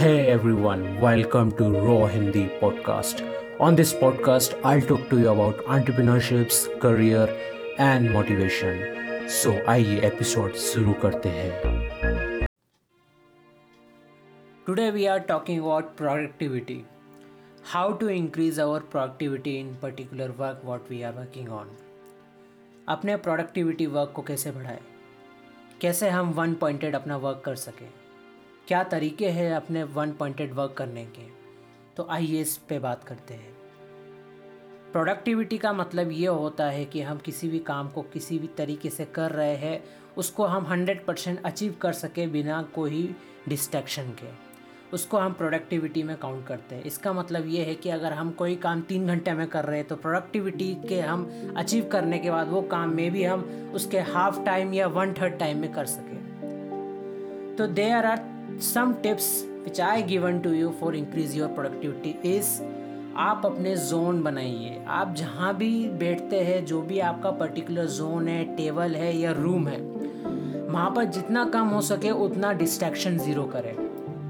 Hey everyone, welcome to Raw Hindi podcast. On this podcast, I'll talk to you about entrepreneurships, career and motivation. So आइए episode शुरू करते हैं Today we are talking about productivity. How to increase our productivity in particular work what we are working on. अपने productivity work को कैसे बढ़ाएँ कैसे हम वन पॉइंटेड अपना वर्क कर सकें क्या तरीके हैं अपने वन पॉइंटेड वर्क करने के? तो आइए इस पे बात करते हैं। प्रोडक्टिविटी का मतलब ये होता है कि हम किसी भी काम को किसी भी तरीके से कर रहे हैं, उसको हम हंड्रेड परसेंट अचीव कर सके बिना कोई डिस्ट्रैक्शन के। उसको हम प्रोडक्टिविटी में काउंट करते हैं। इसका मतलब ये है कि अगर हम कोई काम तीन घंटे में कर रहे हैं तो प्रोडक्टिविटी के हम अचीव करने के बाद वो काम में भी हम उसके हाफ़ टाइम या वन थर्ड टाइम में कर सकें। तो there are some tips which I given to you for increase your productivity is आप अपने जोन बनाइए। आप जहाँ भी बैठते हैं, जो भी आपका पर्टिकुलर जोन है टेबल है या रूम है, वहाँ पर जितना कम हो सके उतना डिस्ट्रैक्शन ज़ीरो करें।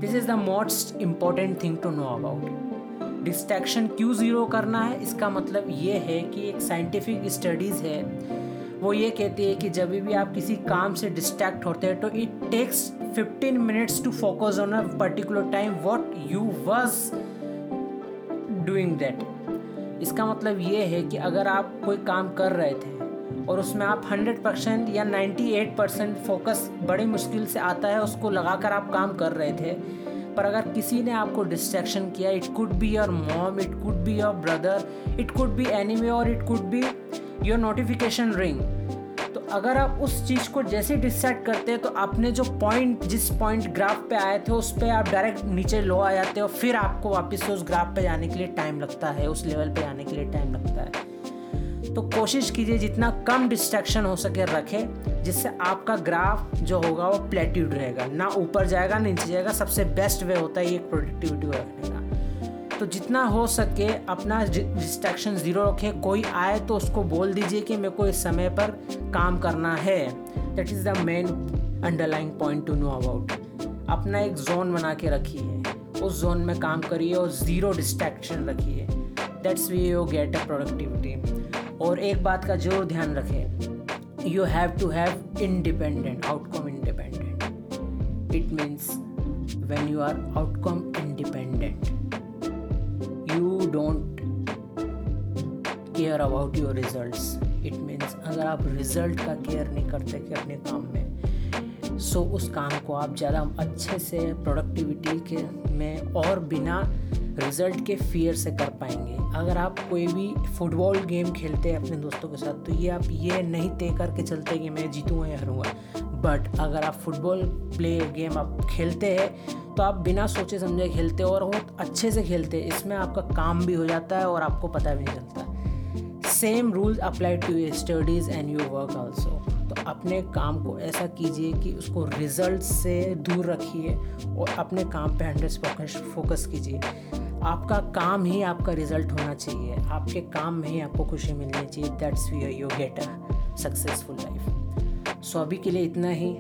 This is the most important thing to know about distraction क्यों ज़ीरो करना है? इसका मतलब ये है कि एक साइंटिफिक स्टडीज़ है वो ये कहती है कि जब भी आप किसी काम से डिस्ट्रैक्ट होते हैं तो it takes 15 minutes to focus on a particular time what you was doing that इसका मतलब ये है कि अगर आप कोई काम कर रहे थे और उसमें आप 100 परसेंट या 98 परसेंट फोकस बड़ी मुश्किल से आता है, उसको लगाकर आप काम कर रहे थे, पर अगर किसी ने आपको डिस्ट्रैक्शन किया it could be your mom it could be your brother it could be enemy और it could be your notification ring तो अगर आप उस चीज़ को जैसे डिसाइड करते हैं तो आपने जो पॉइंट जिस पॉइंट ग्राफ पे आए थे, उस पर आप डायरेक्ट नीचे लो आ जाते हो, फिर आपको वापस से उस ग्राफ पे जाने के लिए टाइम लगता है, उस लेवल पे जाने के लिए टाइम लगता है। तो कोशिश कीजिए जितना कम डिस्ट्रैक्शन हो सके रखें, जिससे आपका ग्राफ जो होगा वो प्लेट्यूड रहेगा। ना ऊपर जाएगा, ना नीचे जाएगा, सबसे बेस्ट वे होता है ये प्रोडक्टिविटी रखने का। तो जितना हो सके अपना डिस्ट्रैक्शन ज़ीरो रखें। कोई आए तो उसको बोल दीजिए कि मेरे को इस समय पर काम करना है। That is the main underlying point to know about अपना एक जोन बना के रखिए। उस जोन में काम करिए और ज़ीरो डिस्ट्रैक्शन रखिए। That's we you get a productivity और एक बात का ज़रूर ध्यान रखें। You have to have independent outcome independent it means when you are outcome you don't care about your result it means अगर आप रिज़ल्ट का केयर नहीं करते कि अपने काम में सो उस काम को आप ज़्यादा अच्छे से प्रोडक्टिविटी के में और बिना रिज़ल्ट के फियर से कर पाएँगे। अगर आप कोई भी फुटबॉल गेम खेलते हैं अपने दोस्तों के साथ तो ये आप ये नहीं तय करके चलते कि मैं जीतूँगा या हारूँगा। बट अगर आप फुटबॉल प्ले गेम आप खेलते हैं तो आप बिना सोचे समझे खेलते और बहुत अच्छे से खेलते हैं। इसमें आपका काम भी हो जाता है और आपको पता भी नहीं चलता। Same rules apply to your studies and your work also तो अपने काम को ऐसा कीजिए कि उसको रिज़ल्ट से दूर रखिए और अपने काम पे हंड्रेड फोकस फोकस कीजिए। आपका काम ही आपका रिज़ल्ट होना चाहिए। आपके काम में ही आपको खुशी मिलनी चाहिए। That's we you get a successful life so अभी के लिए इतना ही।